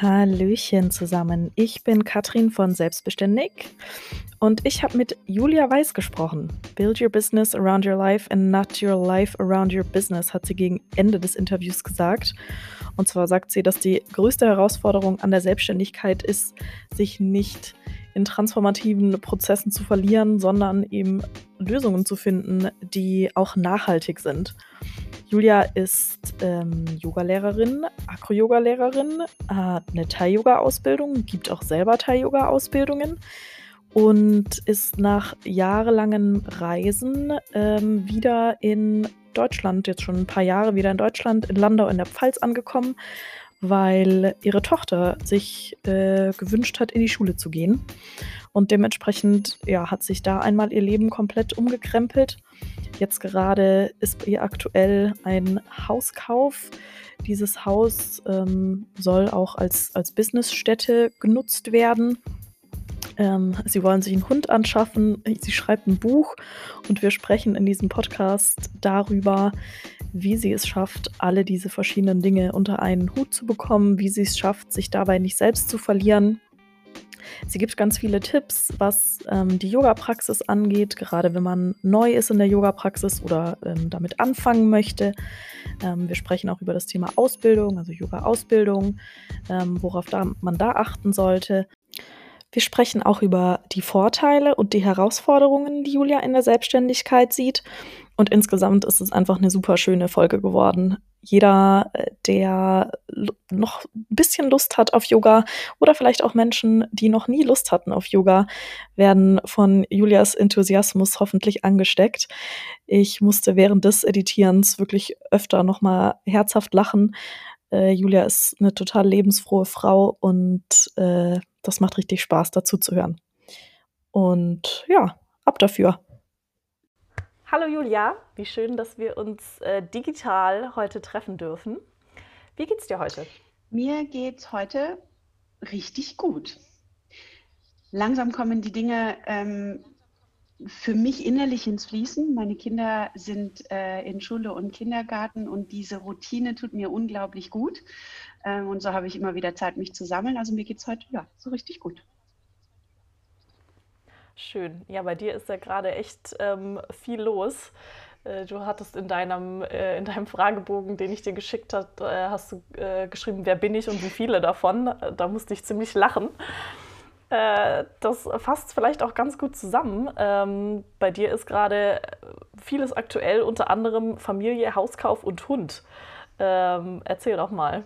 Hallöchen zusammen. Ich bin Katrin von Selbstbeständig und ich habe mit Julia Weiß gesprochen. Build your business around your life and not your life around your business, hat sie gegen Ende des Interviews gesagt. Und zwar sagt sie, dass die größte Herausforderung an der Selbstständigkeit ist, sich nicht in transformativen Prozessen zu verlieren, sondern eben Lösungen zu finden, die auch nachhaltig sind. Julia ist ähm, Yogalehrerin, Acro-Yoga-Lehrerin, hat eine Thai-Yoga-Ausbildung, gibt auch selber Thai-Yoga-Ausbildungen und ist nach jahrelangen Reisen ähm, wieder in Deutschland, jetzt schon ein paar Jahre wieder in Deutschland, in Landau in der Pfalz angekommen, weil ihre Tochter sich äh, gewünscht hat, in die Schule zu gehen. Und dementsprechend ja, hat sich da einmal ihr Leben komplett umgekrempelt. Jetzt gerade ist ihr aktuell ein Hauskauf. Dieses Haus ähm, soll auch als, als Businessstätte genutzt werden. Ähm, sie wollen sich einen Hund anschaffen. Sie schreibt ein Buch und wir sprechen in diesem Podcast darüber, wie sie es schafft, alle diese verschiedenen Dinge unter einen Hut zu bekommen, wie sie es schafft, sich dabei nicht selbst zu verlieren. Sie gibt ganz viele Tipps, was ähm, die Yoga-Praxis angeht, gerade wenn man neu ist in der Yoga-Praxis oder ähm, damit anfangen möchte. Ähm, wir sprechen auch über das Thema Ausbildung, also Yoga-Ausbildung, ähm, worauf da, man da achten sollte. Wir sprechen auch über die Vorteile und die Herausforderungen, die Julia in der Selbstständigkeit sieht. Und insgesamt ist es einfach eine super schöne Folge geworden. Jeder, äh, der noch ein bisschen Lust hat auf Yoga oder vielleicht auch Menschen, die noch nie Lust hatten auf Yoga, werden von Julias Enthusiasmus hoffentlich angesteckt. Ich musste während des Editierens wirklich öfter nochmal herzhaft lachen. Äh, Julia ist eine total lebensfrohe Frau und äh, das macht richtig Spaß, dazu zu hören. Und ja, ab dafür. Hallo Julia, wie schön, dass wir uns äh, digital heute treffen dürfen. Wie geht's dir heute? Mir geht's heute richtig gut. Langsam kommen die Dinge ähm, für mich innerlich ins Fließen. Meine Kinder sind äh, in Schule und Kindergarten und diese Routine tut mir unglaublich gut. Ähm, und so habe ich immer wieder Zeit, mich zu sammeln. Also mir geht es heute ja so richtig gut. Schön. Ja, bei dir ist ja gerade echt ähm, viel los. Äh, du hattest in deinem, äh, in deinem Fragebogen, den ich dir geschickt habe, äh, hast du äh, geschrieben, wer bin ich und wie viele davon. Da musste ich ziemlich lachen. Äh, das fasst vielleicht auch ganz gut zusammen. Ähm, bei dir ist gerade vieles aktuell, unter anderem Familie, Hauskauf und Hund. Ähm, erzähl doch mal.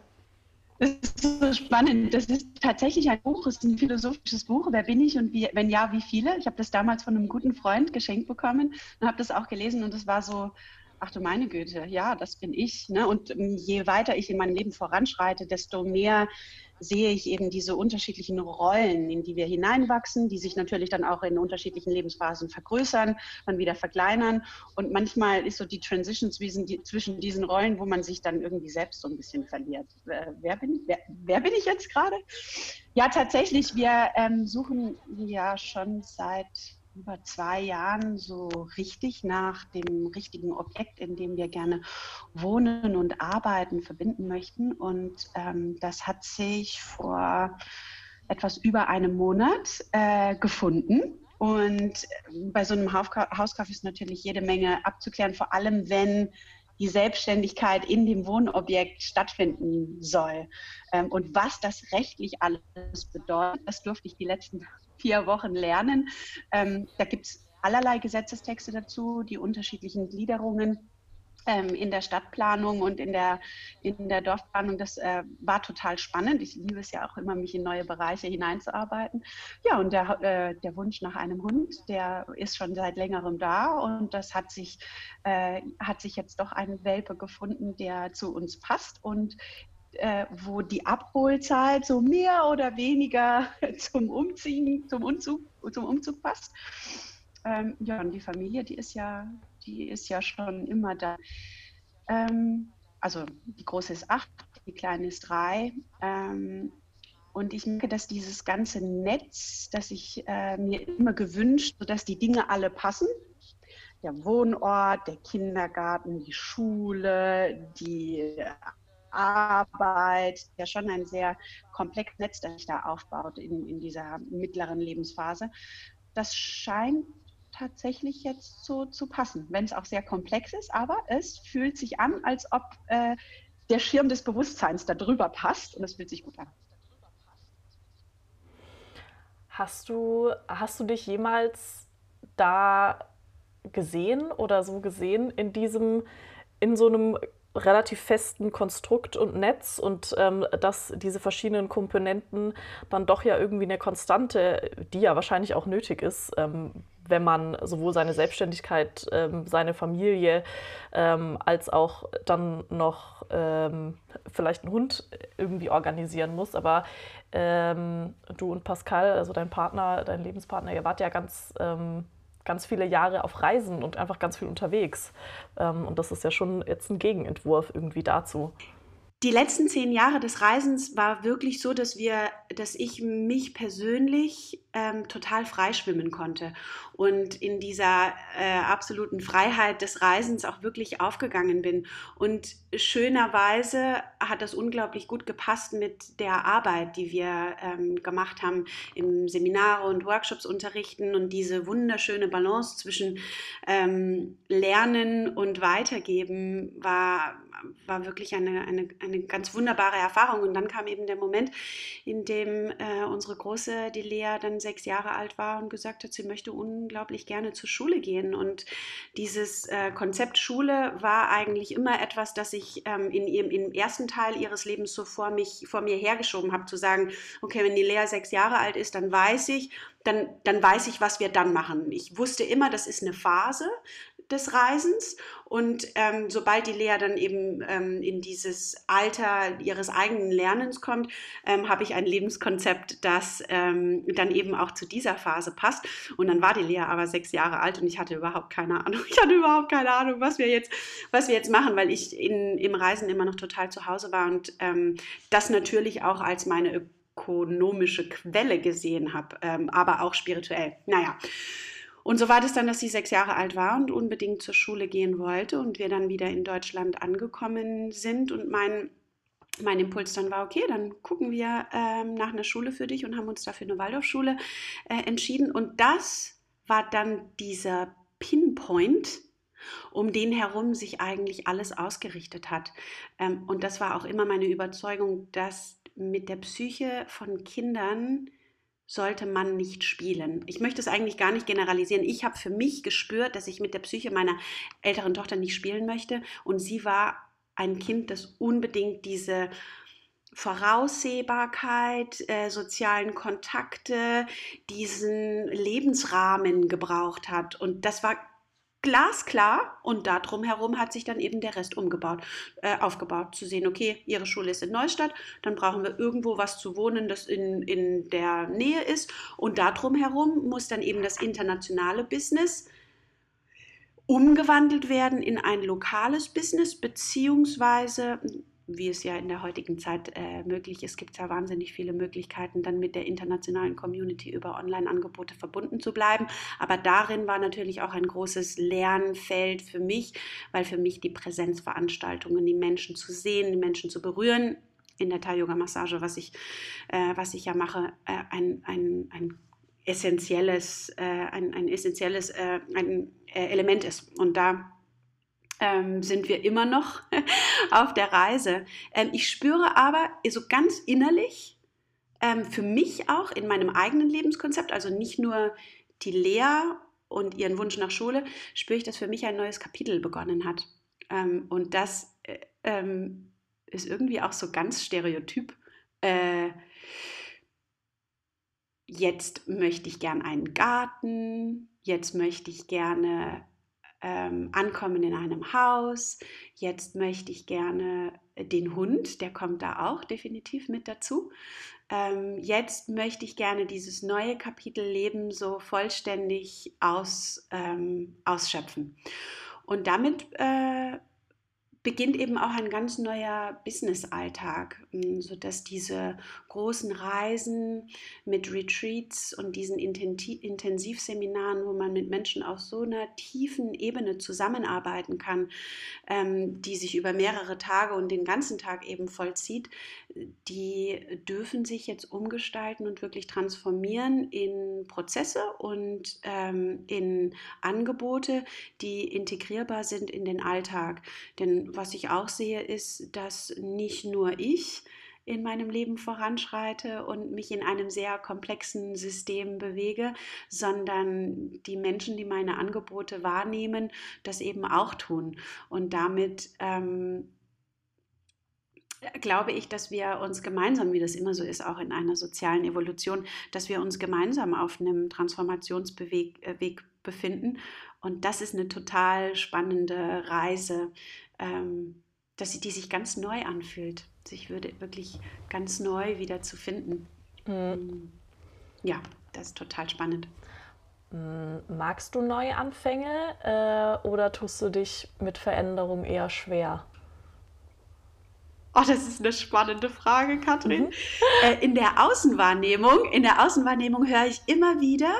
Das ist so spannend. Das ist tatsächlich ein Buch, ist ein philosophisches Buch. Wer bin ich und wie, wenn ja, wie viele? Ich habe das damals von einem guten Freund geschenkt bekommen und habe das auch gelesen und es war so, ach du meine Güte, ja, das bin ich. Ne? Und ähm, je weiter ich in meinem Leben voranschreite, desto mehr sehe ich eben diese unterschiedlichen Rollen, in die wir hineinwachsen, die sich natürlich dann auch in unterschiedlichen Lebensphasen vergrößern, dann wieder verkleinern. Und manchmal ist so die Transition zwischen, diesen Rollen, wo man sich dann irgendwie selbst so ein bisschen verliert. Wer bin, wer, wer bin ich jetzt gerade? Ja, tatsächlich, wir ähm, suchen ja schon seit über zwei Jahren so richtig nach dem richtigen Objekt, in dem wir gerne wohnen und arbeiten, verbinden möchten. Und ähm, das hat sich vor etwas über einem Monat äh, gefunden. Und bei so einem Hauskauf ist natürlich jede Menge abzuklären, vor allem wenn die Selbstständigkeit in dem Wohnobjekt stattfinden soll. Ähm, und was das rechtlich alles bedeutet, das durfte ich die letzten vier Wochen lernen. Ähm, da gibt es allerlei Gesetzestexte dazu, die unterschiedlichen Gliederungen ähm, in der Stadtplanung und in der, in der Dorfplanung. Das äh, war total spannend. Ich liebe es ja auch immer, mich in neue Bereiche hineinzuarbeiten. Ja, und der, äh, der Wunsch nach einem Hund, der ist schon seit längerem da und das hat sich, äh, hat sich jetzt doch ein Welpe gefunden, der zu uns passt und äh, wo die Abholzeit so mehr oder weniger zum Umziehen, zum Umzug, zum Umzug passt. Ähm, ja, und die Familie, die ist ja, die ist ja schon immer da. Ähm, also die große ist acht, die kleine ist drei. Ähm, und ich merke, dass dieses ganze Netz, das ich äh, mir immer gewünscht, sodass die Dinge alle passen, der Wohnort, der Kindergarten, die Schule, die Arbeit, ja schon ein sehr komplexes Netz, das sich da aufbaut in, in dieser mittleren Lebensphase. Das scheint tatsächlich jetzt so zu passen, wenn es auch sehr komplex ist, aber es fühlt sich an, als ob äh, der Schirm des Bewusstseins darüber passt und es fühlt sich gut an. Hast du, hast du dich jemals da gesehen oder so gesehen in diesem, in so einem relativ festen Konstrukt und Netz und ähm, dass diese verschiedenen Komponenten dann doch ja irgendwie eine Konstante, die ja wahrscheinlich auch nötig ist, ähm, wenn man sowohl seine Selbstständigkeit, ähm, seine Familie ähm, als auch dann noch ähm, vielleicht einen Hund irgendwie organisieren muss. Aber ähm, du und Pascal, also dein Partner, dein Lebenspartner, ihr wart ja ganz ganz viele Jahre auf Reisen und einfach ganz viel unterwegs. Ähm, und das ist ja schon jetzt ein Gegenentwurf irgendwie dazu. Die letzten zehn Jahre des Reisens war wirklich so, dass wir, dass ich mich persönlich ähm, total freischwimmen konnte und in dieser äh, absoluten Freiheit des Reisens auch wirklich aufgegangen bin. Und schönerweise hat das unglaublich gut gepasst mit der Arbeit, die wir ähm, gemacht haben im Seminare und Workshops unterrichten und diese wunderschöne Balance zwischen ähm, Lernen und Weitergeben war war wirklich eine, eine, eine ganz wunderbare Erfahrung. Und dann kam eben der Moment, in dem äh, unsere Große, die Lea, dann sechs Jahre alt war und gesagt hat, sie möchte unglaublich gerne zur Schule gehen. Und dieses äh, Konzept Schule war eigentlich immer etwas, das ich ähm, in ihrem im ersten Teil ihres Lebens so vor, mich, vor mir hergeschoben habe, zu sagen, okay, wenn die Lea sechs Jahre alt ist, dann weiß ich, dann, dann weiß ich, was wir dann machen. Ich wusste immer, das ist eine Phase des Reisens. Und ähm, sobald die Lea dann eben ähm, in dieses Alter ihres eigenen Lernens kommt, ähm, habe ich ein Lebenskonzept, das ähm, dann eben auch zu dieser Phase passt. Und dann war die Lea aber sechs Jahre alt und ich hatte überhaupt keine Ahnung. Ich hatte überhaupt keine Ahnung, was wir jetzt, was wir jetzt machen, weil ich in, im Reisen immer noch total zu Hause war und ähm, das natürlich auch als meine ökonomische Quelle gesehen habe, ähm, aber auch spirituell. Naja. Und so war das dann, dass sie sechs Jahre alt war und unbedingt zur Schule gehen wollte und wir dann wieder in Deutschland angekommen sind und mein mein Impuls dann war, okay, dann gucken wir ähm, nach einer Schule für dich und haben uns dafür eine Waldorfschule äh, entschieden. Und das war dann dieser Pinpoint, um den herum sich eigentlich alles ausgerichtet hat. Ähm, und das war auch immer meine Überzeugung, dass mit der Psyche von Kindern sollte man nicht spielen. Ich möchte es eigentlich gar nicht generalisieren. Ich habe für mich gespürt, dass ich mit der Psyche meiner älteren Tochter nicht spielen möchte. Und sie war ein Kind, das unbedingt diese Voraussehbarkeit, äh, sozialen Kontakte, diesen Lebensrahmen gebraucht hat. Und das war glasklar und darum herum hat sich dann eben der Rest umgebaut, äh, aufgebaut, zu sehen, okay, ihre Schule ist in Neustadt, dann brauchen wir irgendwo was zu wohnen, das in, in der Nähe ist. Und darum herum muss dann eben das internationale Business umgewandelt werden in ein lokales Business, beziehungsweise wie es ja in der heutigen Zeit äh, möglich ist, gibt es ja wahnsinnig viele Möglichkeiten, dann mit der internationalen Community über Online-Angebote verbunden zu bleiben. Aber darin war natürlich auch ein großes Lernfeld für mich, weil für mich die Präsenzveranstaltungen, die Menschen zu sehen, die Menschen zu berühren, in der Thai-Yoga-Massage, was ich, äh, was ich ja mache, äh, ein, ein, ein essentielles, äh, ein, ein essentielles äh, ein, äh, Element ist. Und da ähm, sind wir immer noch auf der Reise. Ähm, ich spüre aber so ganz innerlich, ähm, für mich auch in meinem eigenen Lebenskonzept, also nicht nur die Lea und ihren Wunsch nach Schule, spüre ich, dass für mich ein neues Kapitel begonnen hat. Ähm, und das äh, ähm, ist irgendwie auch so ganz stereotyp. Äh, jetzt möchte ich gern einen Garten, jetzt möchte ich gerne ähm, Ankommen in einem Haus. Jetzt möchte ich gerne den Hund, der kommt da auch definitiv mit dazu. Ähm, jetzt möchte ich gerne dieses neue Kapitel Leben so vollständig aus, ähm, ausschöpfen. Und damit äh, beginnt eben auch ein ganz neuer Business-Alltag, hm, sodass diese großen Reisen mit Retreats und diesen Intensivseminaren, wo man mit Menschen auf so einer tiefen Ebene zusammenarbeiten kann, ähm, die sich über mehrere Tage und den ganzen Tag eben vollzieht, die dürfen sich jetzt umgestalten und wirklich transformieren in Prozesse und ähm, in Angebote, die integrierbar sind in den Alltag. Denn was ich auch sehe, ist, dass nicht nur ich in meinem Leben voranschreite und mich in einem sehr komplexen System bewege, sondern die Menschen, die meine Angebote wahrnehmen, das eben auch tun. Und damit ähm, glaube ich, dass wir uns gemeinsam, wie das immer so ist, auch in einer sozialen Evolution, dass wir uns gemeinsam auf einem Transformationsweg äh, befinden. Und das ist eine total spannende Reise, ähm, dass sie, die sich ganz neu anfühlt, sich würde wirklich ganz neu wieder zu finden. Mhm. Ja, das ist total spannend. Mm, magst du Neuanfänge äh, oder tust du dich mit Veränderung eher schwer? Oh, das ist eine spannende Frage, Katrin. Mhm. Äh, in der Außenwahrnehmung, in der Außenwahrnehmung höre ich immer wieder,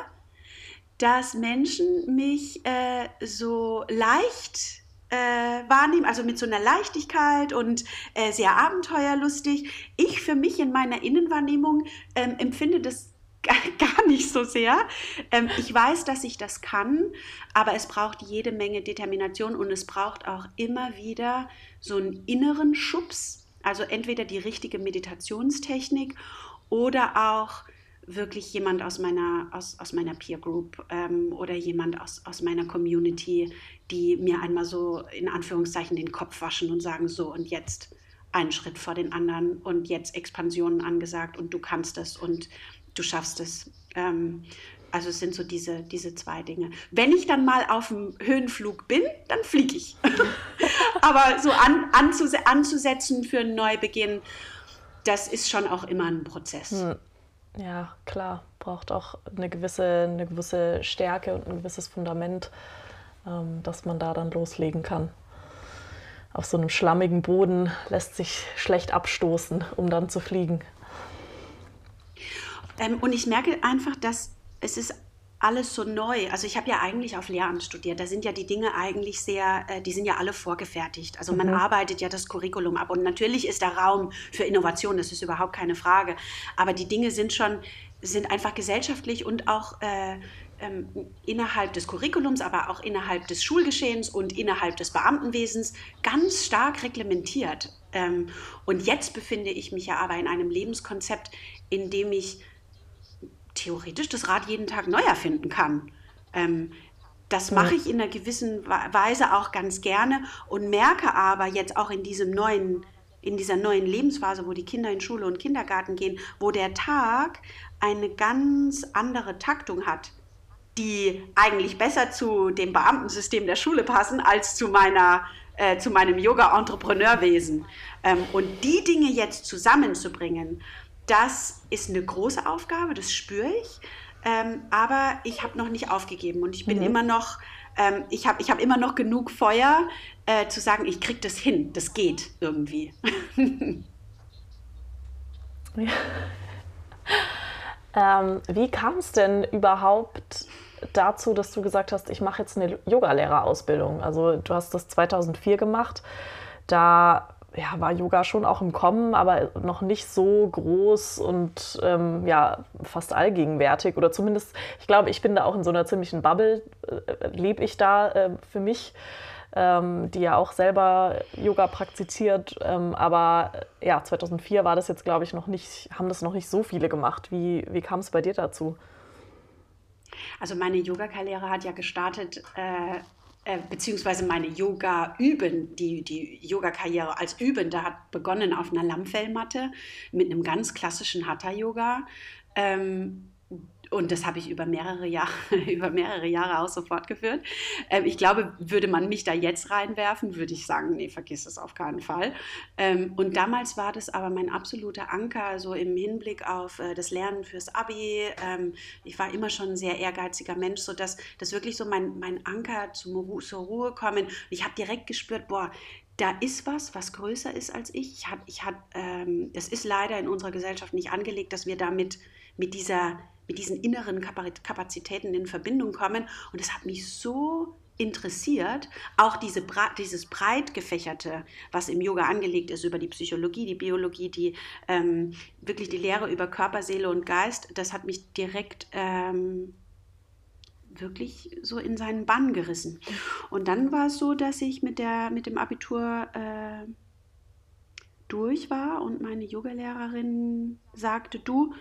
dass Menschen mich äh, so leicht äh, wahrnehmen, also mit so einer Leichtigkeit und äh, sehr abenteuerlustig. Ich für mich in meiner Innenwahrnehmung ähm, empfinde das gar nicht so sehr. Ähm, ich weiß, dass ich das kann, aber es braucht jede Menge Determination und es braucht auch immer wieder so einen inneren Schubs, also entweder die richtige Meditationstechnik oder auch wirklich jemand aus meiner, aus, aus meiner Peer Group ähm, oder jemand aus, aus meiner Community, die mir einmal so in Anführungszeichen den Kopf waschen und sagen, so und jetzt einen Schritt vor den anderen und jetzt Expansionen angesagt und du kannst es und du schaffst es. Ähm, also es sind so diese, diese zwei Dinge. Wenn ich dann mal auf dem Höhenflug bin, dann fliege ich. Aber so an, anzus anzusetzen für einen Neubeginn, das ist schon auch immer ein Prozess. Hm. Ja, klar. Braucht auch eine gewisse, eine gewisse Stärke und ein gewisses Fundament, ähm, dass man da dann loslegen kann. Auf so einem schlammigen Boden lässt sich schlecht abstoßen, um dann zu fliegen. Ähm, und ich merke einfach, dass es ist alles so neu. Also ich habe ja eigentlich auf Lehramt studiert. Da sind ja die Dinge eigentlich sehr, äh, die sind ja alle vorgefertigt. Also man mhm. arbeitet ja das Curriculum ab. Und natürlich ist der Raum für Innovation, das ist überhaupt keine Frage. Aber die Dinge sind schon, sind einfach gesellschaftlich und auch äh, ähm, innerhalb des Curriculums, aber auch innerhalb des Schulgeschehens und innerhalb des Beamtenwesens ganz stark reglementiert. Ähm, und jetzt befinde ich mich ja aber in einem Lebenskonzept, in dem ich theoretisch das Rad jeden Tag neu erfinden kann. Ähm, das mache ich in einer gewissen Weise auch ganz gerne und merke aber jetzt auch in diesem neuen, in dieser neuen Lebensphase, wo die Kinder in Schule und Kindergarten gehen, wo der Tag eine ganz andere Taktung hat, die eigentlich besser zu dem Beamtensystem der Schule passen als zu meiner äh, zu meinem Yoga-Entrepreneurwesen. Ähm, und die Dinge jetzt zusammenzubringen das ist eine große Aufgabe, das spüre ich. Ähm, aber ich habe noch nicht aufgegeben und ich bin mhm. immer noch, ähm, ich habe ich hab immer noch genug Feuer äh, zu sagen, ich kriege das hin, das geht irgendwie. ähm, wie kam es denn überhaupt dazu, dass du gesagt hast, ich mache jetzt eine Yogalehrerausbildung? Also du hast das 2004 gemacht. Da ja, war Yoga schon auch im Kommen, aber noch nicht so groß und ähm, ja, fast allgegenwärtig. Oder zumindest, ich glaube, ich bin da auch in so einer ziemlichen Bubble, äh, lebe ich da äh, für mich, ähm, die ja auch selber Yoga praktiziert. Ähm, aber ja, 2004 war das jetzt, glaube ich, noch nicht, haben das noch nicht so viele gemacht. Wie, wie kam es bei dir dazu? Also meine Yoga-Karriere hat ja gestartet äh, äh, beziehungsweise meine Yoga-Üben, die, die Yoga-Karriere als Übende hat begonnen auf einer Lammfellmatte mit einem ganz klassischen Hatha-Yoga. Ähm, und das habe ich über mehrere Jahre, über mehrere Jahre auch so fortgeführt. Ähm, ich glaube, würde man mich da jetzt reinwerfen, würde ich sagen, nee, vergiss es auf keinen Fall. Ähm, und damals war das aber mein absoluter Anker, so im Hinblick auf äh, das Lernen fürs Abi. Ähm, ich war immer schon ein sehr ehrgeiziger Mensch, sodass das wirklich so mein, mein Anker zum, zur Ruhe kommen. Ich habe direkt gespürt, boah, da ist was, was größer ist als ich. ich hab, ich hab, ähm, es ist leider in unserer Gesellschaft nicht angelegt, dass wir damit mit dieser mit diesen inneren Kapazitäten in Verbindung kommen. Und es hat mich so interessiert, auch diese, dieses breit gefächerte, was im Yoga angelegt ist, über die Psychologie, die Biologie, die ähm, wirklich die Lehre über Körper, Seele und Geist, das hat mich direkt ähm, wirklich so in seinen Bann gerissen. Und dann war es so, dass ich mit, der, mit dem Abitur äh, durch war und meine Yogalehrerin sagte, du,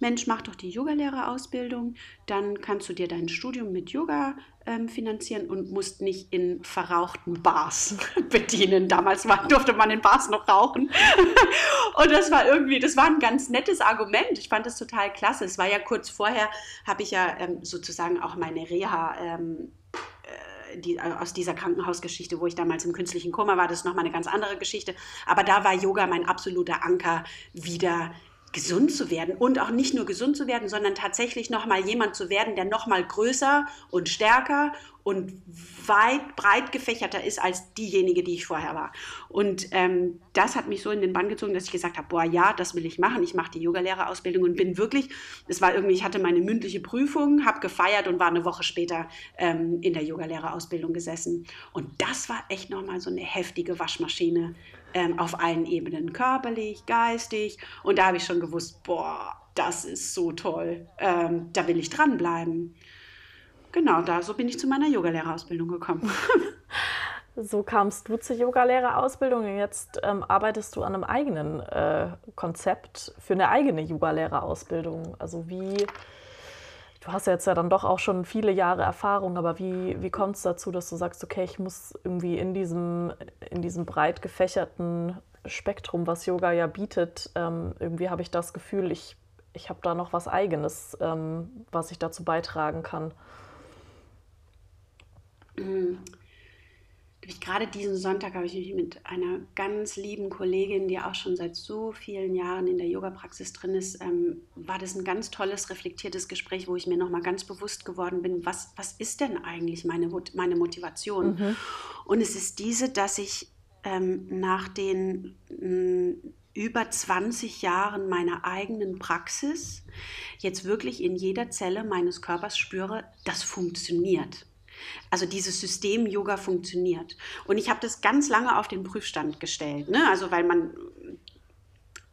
Mensch, mach doch die Yogalehrerausbildung, dann kannst du dir dein Studium mit Yoga ähm, finanzieren und musst nicht in verrauchten Bars bedienen. Damals war, durfte man in Bars noch rauchen. und das war irgendwie, das war ein ganz nettes Argument. Ich fand das total klasse. Es war ja kurz vorher, habe ich ja ähm, sozusagen auch meine Reha ähm, äh, die, aus dieser Krankenhausgeschichte, wo ich damals im künstlichen Koma war, das ist nochmal eine ganz andere Geschichte. Aber da war Yoga mein absoluter Anker, wieder gesund zu werden und auch nicht nur gesund zu werden, sondern tatsächlich nochmal jemand zu werden, der nochmal größer und stärker und weit breit gefächerter ist als diejenige, die ich vorher war. Und ähm, das hat mich so in den Bann gezogen, dass ich gesagt habe, boah, ja, das will ich machen. Ich mache die Yogalehrerausbildung und bin wirklich, es war irgendwie, ich hatte meine mündliche Prüfung, habe gefeiert und war eine Woche später ähm, in der Yogalehrerausbildung gesessen. Und das war echt nochmal so eine heftige Waschmaschine ähm, auf allen Ebenen, körperlich, geistig. Und da habe ich schon gewusst, boah, das ist so toll. Ähm, da will ich dranbleiben. Genau, da so bin ich zu meiner Yogalehrerausbildung gekommen. so kamst du zur Yogalehrerausbildung und jetzt ähm, arbeitest du an einem eigenen äh, Konzept für eine eigene Yogalehrerausbildung. Also wie du hast ja jetzt ja dann doch auch schon viele Jahre Erfahrung, aber wie, wie kommt es dazu, dass du sagst, okay, ich muss irgendwie in diesem, in diesem breit gefächerten Spektrum, was Yoga ja bietet, ähm, irgendwie habe ich das Gefühl, ich, ich habe da noch was Eigenes, ähm, was ich dazu beitragen kann. Ich gerade diesen Sonntag habe ich mich mit einer ganz lieben Kollegin, die auch schon seit so vielen Jahren in der Yoga-Praxis drin ist, ähm, war das ein ganz tolles, reflektiertes Gespräch, wo ich mir nochmal ganz bewusst geworden bin, was, was ist denn eigentlich meine, meine Motivation? Mhm. Und es ist diese, dass ich ähm, nach den mh, über 20 Jahren meiner eigenen Praxis jetzt wirklich in jeder Zelle meines Körpers spüre, das funktioniert. Also dieses System Yoga funktioniert. Und ich habe das ganz lange auf den Prüfstand gestellt. Ne? Also weil man,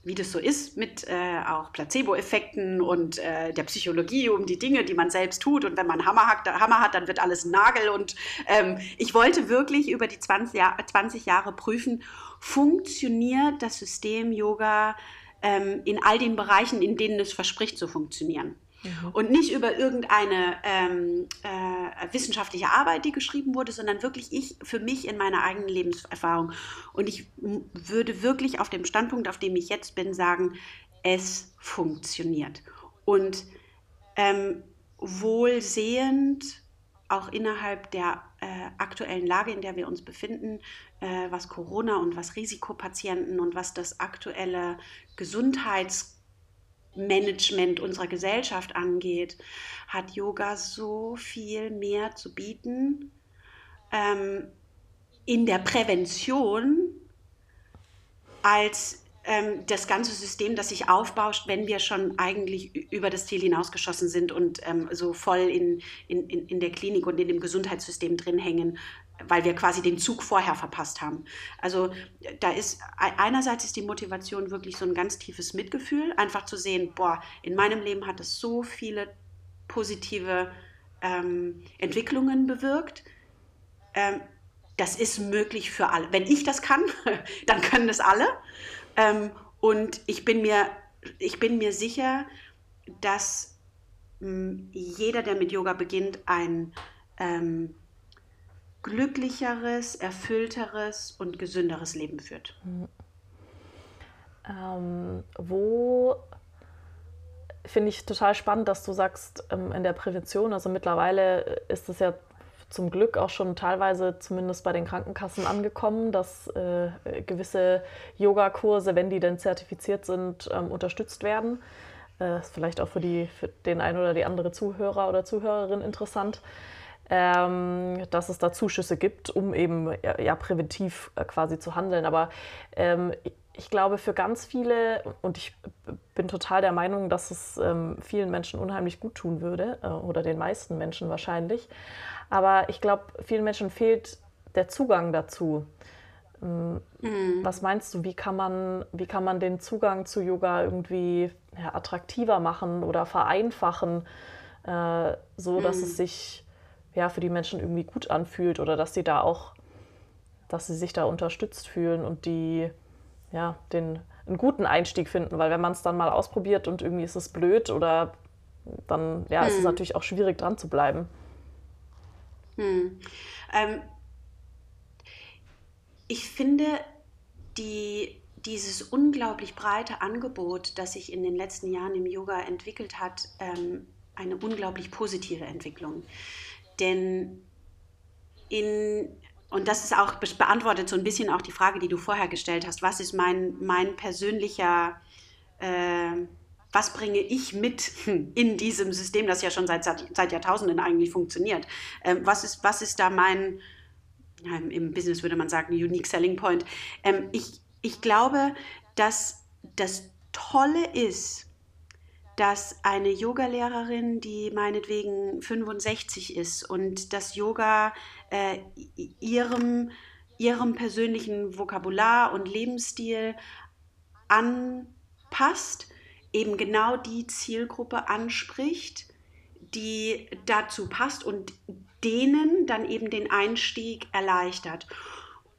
wie das so ist, mit äh, auch Placebo-Effekten und äh, der Psychologie um die Dinge, die man selbst tut. Und wenn man Hammer hat, Hammer hat dann wird alles Nagel. Und ähm, ich wollte wirklich über die 20, Jahr, 20 Jahre prüfen, funktioniert das System Yoga ähm, in all den Bereichen, in denen es verspricht zu funktionieren. Mhm. Und nicht über irgendeine ähm, äh, wissenschaftliche Arbeit, die geschrieben wurde, sondern wirklich ich für mich in meiner eigenen Lebenserfahrung. Und ich würde wirklich auf dem Standpunkt, auf dem ich jetzt bin, sagen, es funktioniert. Und ähm, wohlsehend, auch innerhalb der äh, aktuellen Lage, in der wir uns befinden, äh, was Corona und was Risikopatienten und was das aktuelle Gesundheits Management unserer Gesellschaft angeht, hat Yoga so viel mehr zu bieten ähm, in der Prävention als ähm, das ganze System, das sich aufbauscht, wenn wir schon eigentlich über das Ziel hinausgeschossen sind und ähm, so voll in, in, in der Klinik und in dem Gesundheitssystem drin hängen, weil wir quasi den Zug vorher verpasst haben. Also da ist einerseits ist die Motivation wirklich so ein ganz tiefes Mitgefühl, einfach zu sehen, boah, in meinem Leben hat es so viele positive ähm, Entwicklungen bewirkt. Ähm, das ist möglich für alle. Wenn ich das kann, dann können es alle. Ähm, und ich bin mir, ich bin mir sicher, dass mh, hm, jeder, der mit Yoga beginnt, ein ähm, glücklicheres, erfüllteres und gesünderes Leben führt. Ähm, wo finde ich total spannend, dass du sagst, ähm, in der Prävention, also mittlerweile ist es ja zum Glück auch schon teilweise zumindest bei den Krankenkassen angekommen, dass äh, gewisse Yogakurse, wenn die denn zertifiziert sind, ähm, unterstützt werden. Äh, ist vielleicht auch für, die, für den einen oder die andere Zuhörer oder Zuhörerin interessant, ähm, dass es da Zuschüsse gibt, um eben ja, präventiv äh, quasi zu handeln. Aber ähm, ich glaube, für ganz viele, und ich bin total der Meinung, dass es ähm, vielen Menschen unheimlich gut tun würde, äh, oder den meisten Menschen wahrscheinlich, aber ich glaube, vielen Menschen fehlt der Zugang dazu. Ähm, mhm. Was meinst du, wie kann, man, wie kann man den Zugang zu Yoga irgendwie ja, attraktiver machen oder vereinfachen, äh, so dass mhm. es sich ja, für die Menschen irgendwie gut anfühlt oder dass sie da auch, dass sie sich da unterstützt fühlen und die ja, den, einen guten Einstieg finden, weil wenn man es dann mal ausprobiert und irgendwie ist es blöd oder dann ja, mhm. ist es mhm. natürlich auch schwierig dran zu bleiben. Hm. Ähm, ich finde, die, dieses unglaublich breite Angebot, das sich in den letzten Jahren im Yoga entwickelt hat, ähm, eine unglaublich positive Entwicklung. Denn in, und das ist auch beantwortet so ein bisschen auch die Frage, die du vorher gestellt hast, was ist mein, mein persönlicher äh, was bringe ich mit in diesem System, das ja schon seit, seit Jahrtausenden eigentlich funktioniert? Ähm, was, ist, was ist da mein, ja, im Business würde man sagen, Unique Selling Point? Ähm, ich, ich glaube, dass das Tolle ist, dass eine Yogalehrerin, die meinetwegen 65 ist und das Yoga äh, ihrem, ihrem persönlichen Vokabular und Lebensstil anpasst, eben genau die Zielgruppe anspricht, die dazu passt und denen dann eben den Einstieg erleichtert.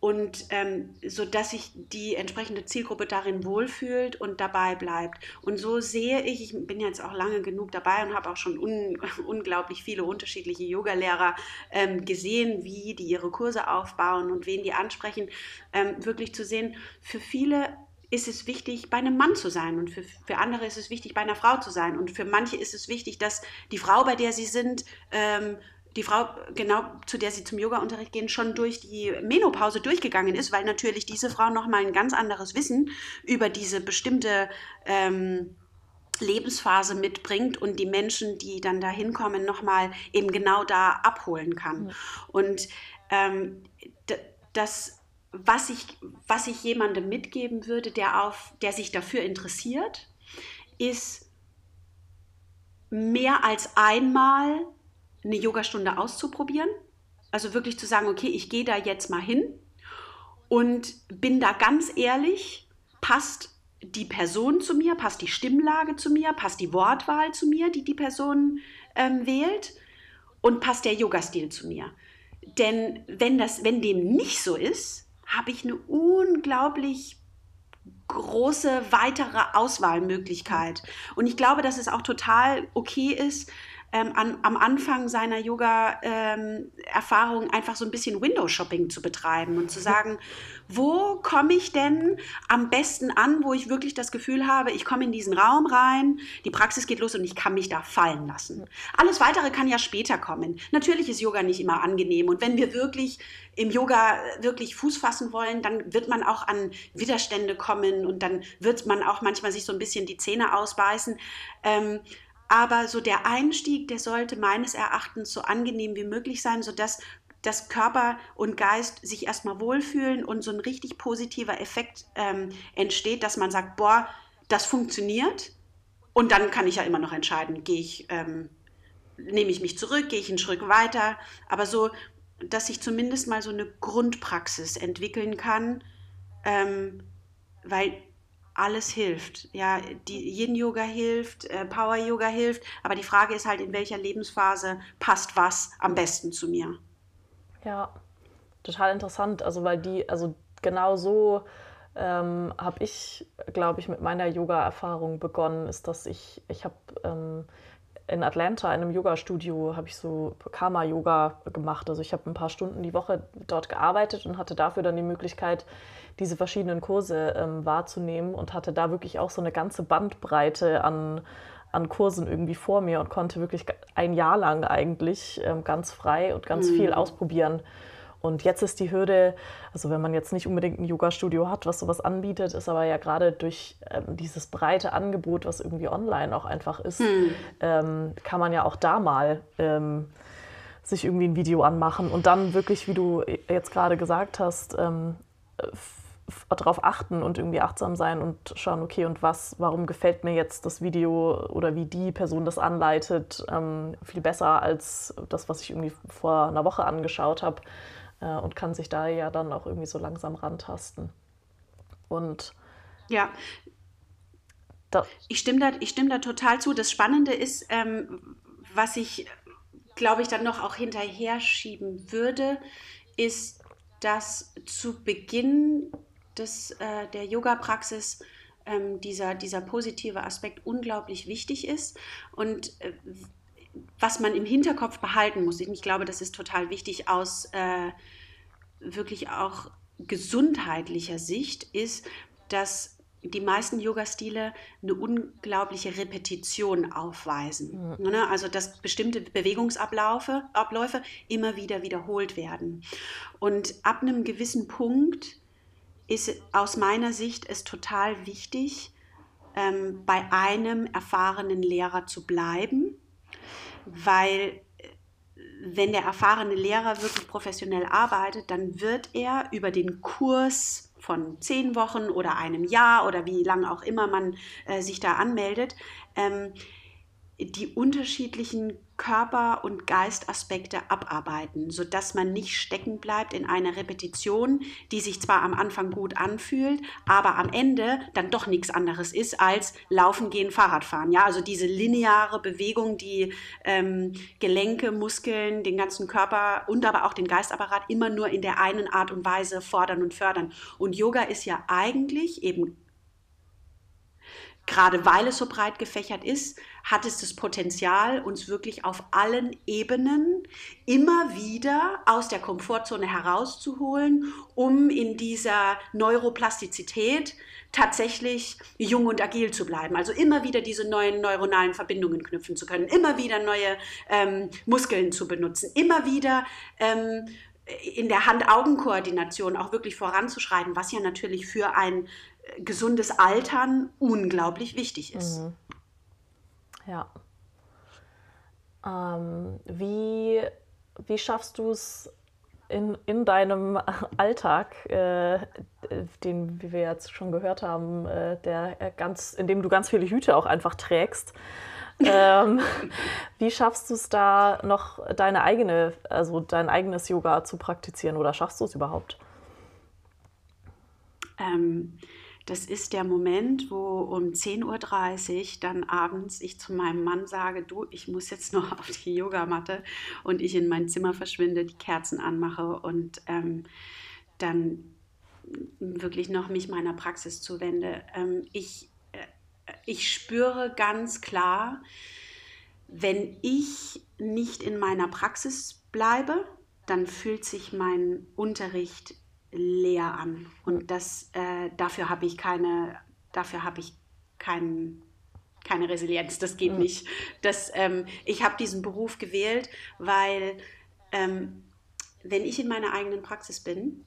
Und ähm, so dass sich die entsprechende Zielgruppe darin wohlfühlt und dabei bleibt. Und so sehe ich, ich bin jetzt auch lange genug dabei und habe auch schon un, unglaublich viele unterschiedliche Yogalehrer ähm, gesehen, wie die ihre Kurse aufbauen und wen die ansprechen, ähm, wirklich zu sehen, für viele ist es wichtig, bei einem Mann zu sein und für, für andere ist es wichtig, bei einer Frau zu sein und für manche ist es wichtig, dass die Frau, bei der sie sind, ähm, die Frau, genau zu der sie zum Yoga-Unterricht gehen, schon durch die Menopause durchgegangen ist, weil natürlich diese Frau nochmal ein ganz anderes Wissen über diese bestimmte ähm, Lebensphase mitbringt und die Menschen, die dann da hinkommen, nochmal eben genau da abholen kann. Ja. Und ähm, das was ich, was ich jemandem mitgeben würde, der, auf, der sich dafür interessiert, ist mehr als einmal eine Yogastunde auszuprobieren. Also wirklich zu sagen, okay, ich gehe da jetzt mal hin und bin da ganz ehrlich, passt die Person zu mir, passt die Stimmlage zu mir, passt die Wortwahl zu mir, die die Person ähm, wählt und passt der Yoga-Stil zu mir. Denn wenn, das, wenn dem nicht so ist, habe ich eine unglaublich große weitere Auswahlmöglichkeit. Und ich glaube, dass es auch total okay ist, ähm, an, am Anfang seiner Yoga-Erfahrung ähm, einfach so ein bisschen Window-Shopping zu betreiben und zu sagen, wo komme ich denn am besten an, wo ich wirklich das Gefühl habe, ich komme in diesen Raum rein, die Praxis geht los und ich kann mich da fallen lassen. Alles Weitere kann ja später kommen. Natürlich ist Yoga nicht immer angenehm und wenn wir wirklich im Yoga wirklich Fuß fassen wollen, dann wird man auch an Widerstände kommen und dann wird man auch manchmal sich so ein bisschen die Zähne ausbeißen. Ähm, aber so der Einstieg, der sollte meines Erachtens so angenehm wie möglich sein, sodass dass Körper und Geist sich erstmal wohlfühlen und so ein richtig positiver Effekt ähm, entsteht, dass man sagt, boah, das funktioniert. Und dann kann ich ja immer noch entscheiden, gehe ich, ähm, nehme ich mich zurück, gehe ich einen Schritt weiter. Aber so, dass ich zumindest mal so eine Grundpraxis entwickeln kann, ähm, weil alles hilft. Ja, die Yin-Yoga hilft, äh, Power-Yoga hilft, aber die Frage ist halt, in welcher Lebensphase passt was am besten zu mir. Ja, total interessant. Also, weil die, also genau so ähm, habe ich, glaube ich, mit meiner Yoga-Erfahrung begonnen, ist, dass ich, ich habe ähm, in Atlanta in einem Yoga-Studio habe ich so Karma-Yoga gemacht. Also ich habe ein paar Stunden die Woche dort gearbeitet und hatte dafür dann die Möglichkeit, diese verschiedenen Kurse ähm, wahrzunehmen und hatte da wirklich auch so eine ganze Bandbreite an, an Kursen irgendwie vor mir und konnte wirklich ein Jahr lang eigentlich ähm, ganz frei und ganz mhm. viel ausprobieren. Und jetzt ist die Hürde, also wenn man jetzt nicht unbedingt ein Yoga-Studio hat, was sowas anbietet, ist aber ja gerade durch ähm, dieses breite Angebot, was irgendwie online auch einfach ist, hm. ähm, kann man ja auch da mal ähm, sich irgendwie ein Video anmachen und dann wirklich, wie du jetzt gerade gesagt hast, ähm, darauf achten und irgendwie achtsam sein und schauen, okay, und was, warum gefällt mir jetzt das Video oder wie die Person das anleitet, ähm, viel besser als das, was ich irgendwie vor einer Woche angeschaut habe äh, und kann sich da ja dann auch irgendwie so langsam rantasten. Und ja, ich, stimme da, ich stimme da total zu. Das Spannende ist, ähm, was ich, glaube ich, dann noch auch hinterher schieben würde, ist, dass zu Beginn des, äh, der Yoga-Praxis ähm, dieser, dieser positive Aspekt unglaublich wichtig ist. Und äh, was man im Hinterkopf behalten muss, ich glaube, das ist total wichtig aus äh, wirklich auch gesundheitlicher Sicht, ist, dass die meisten Yoga-Stile eine unglaubliche Repetition aufweisen. Mhm. Also dass bestimmte Bewegungsabläufe Abläufe immer wieder wiederholt werden. Und ab einem gewissen Punkt ist aus meiner Sicht es total wichtig, ähm, bei einem erfahrenen Lehrer zu bleiben, weil äh, wenn der erfahrene Lehrer wirklich professionell arbeitet, dann wird er über den Kurs von zehn Wochen oder einem Jahr oder wie lange auch immer man äh, sich da anmeldet, ähm, die unterschiedlichen Körper- und Geistaspekte abarbeiten, sodass man nicht stecken bleibt in einer Repetition, die sich zwar am Anfang gut anfühlt, aber am Ende dann doch nichts anderes ist als Laufen, Gehen, Fahrradfahren. Ja, also diese lineare Bewegung, die ähm, Gelenke, Muskeln, den ganzen Körper und aber auch den Geistapparat immer nur in der einen Art und Weise fordern und fördern. Und Yoga ist ja eigentlich eben gerade weil es so breit gefächert ist, hat es das Potenzial, uns wirklich auf allen Ebenen immer wieder aus der Komfortzone herauszuholen, um in dieser Neuroplastizität tatsächlich jung und agil zu bleiben. Also immer wieder diese neuen neuronalen Verbindungen knüpfen zu können, immer wieder neue ähm, Muskeln zu benutzen, immer wieder ähm, in der Hand-Augen-Koordination auch wirklich voranzuschreiten, was ja natürlich für ein gesundes Altern unglaublich wichtig ist. Mhm. Ja. Ähm, wie, wie schaffst du es in, in deinem Alltag, äh, den, wie wir jetzt schon gehört haben, äh, der ganz, in dem du ganz viele Hüte auch einfach trägst, ähm, wie schaffst du es da noch deine eigene, also dein eigenes Yoga zu praktizieren oder schaffst du es überhaupt? Ähm, das ist der Moment, wo um 10.30 Uhr dann abends ich zu meinem Mann sage, du, ich muss jetzt noch auf die Yogamatte und ich in mein Zimmer verschwinde, die Kerzen anmache und ähm, dann wirklich noch mich meiner Praxis zuwende. Ähm, ich, äh, ich spüre ganz klar, wenn ich nicht in meiner Praxis bleibe, dann fühlt sich mein Unterricht leer an. Und das, äh, dafür habe ich keine, dafür habe ich keinen keine Resilienz, das geht nicht. Das, ähm, ich habe diesen Beruf gewählt, weil ähm, wenn ich in meiner eigenen Praxis bin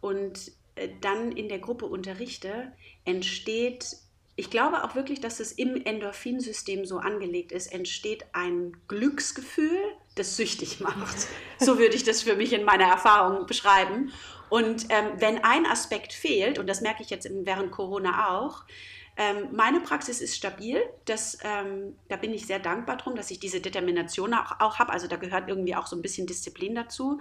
und äh, dann in der Gruppe unterrichte, entsteht, ich glaube auch wirklich, dass es im Endorphinsystem so angelegt ist, entsteht ein Glücksgefühl, das süchtig macht. So würde ich das für mich in meiner Erfahrung beschreiben. Und ähm, wenn ein Aspekt fehlt, und das merke ich jetzt während Corona auch, ähm, meine Praxis ist stabil. Das, ähm, da bin ich sehr dankbar drum, dass ich diese Determination auch, auch habe. Also da gehört irgendwie auch so ein bisschen Disziplin dazu.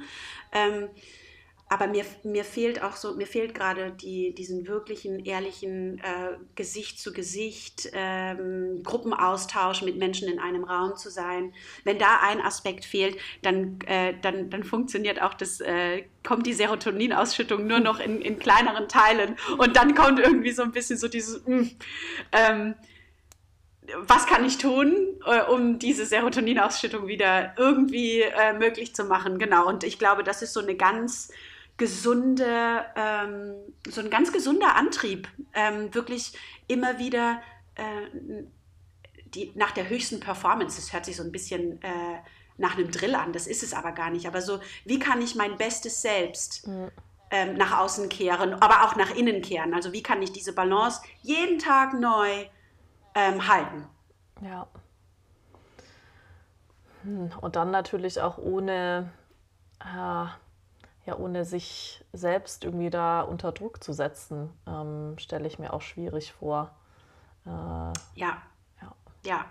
Aber mir, mir fehlt auch so, mir fehlt gerade die, diesen wirklichen, ehrlichen äh, Gesicht zu Gesicht, ähm, Gruppenaustausch mit Menschen in einem Raum zu sein. Wenn da ein Aspekt fehlt, dann, äh, dann, dann funktioniert auch das, äh, kommt die Serotoninausschüttung nur noch in, in kleineren Teilen und dann kommt irgendwie so ein bisschen so dieses, mm, ähm, was kann ich tun, äh, um diese Serotoninausschüttung wieder irgendwie äh, möglich zu machen? Genau. Und ich glaube, das ist so eine ganz gesunde, ähm, so ein ganz gesunder Antrieb, ähm, wirklich immer wieder äh, die, nach der höchsten Performance, das hört sich so ein bisschen äh, nach einem Drill an, das ist es aber gar nicht. Aber so, wie kann ich mein bestes Selbst mhm. ähm, nach außen kehren, aber auch nach innen kehren? Also wie kann ich diese Balance jeden Tag neu ähm, halten? Ja. Hm, und dann natürlich auch ohne, äh, ja, ohne sich selbst irgendwie da unter Druck zu setzen, ähm, stelle ich mir auch schwierig vor. Äh, ja. ja. Ja.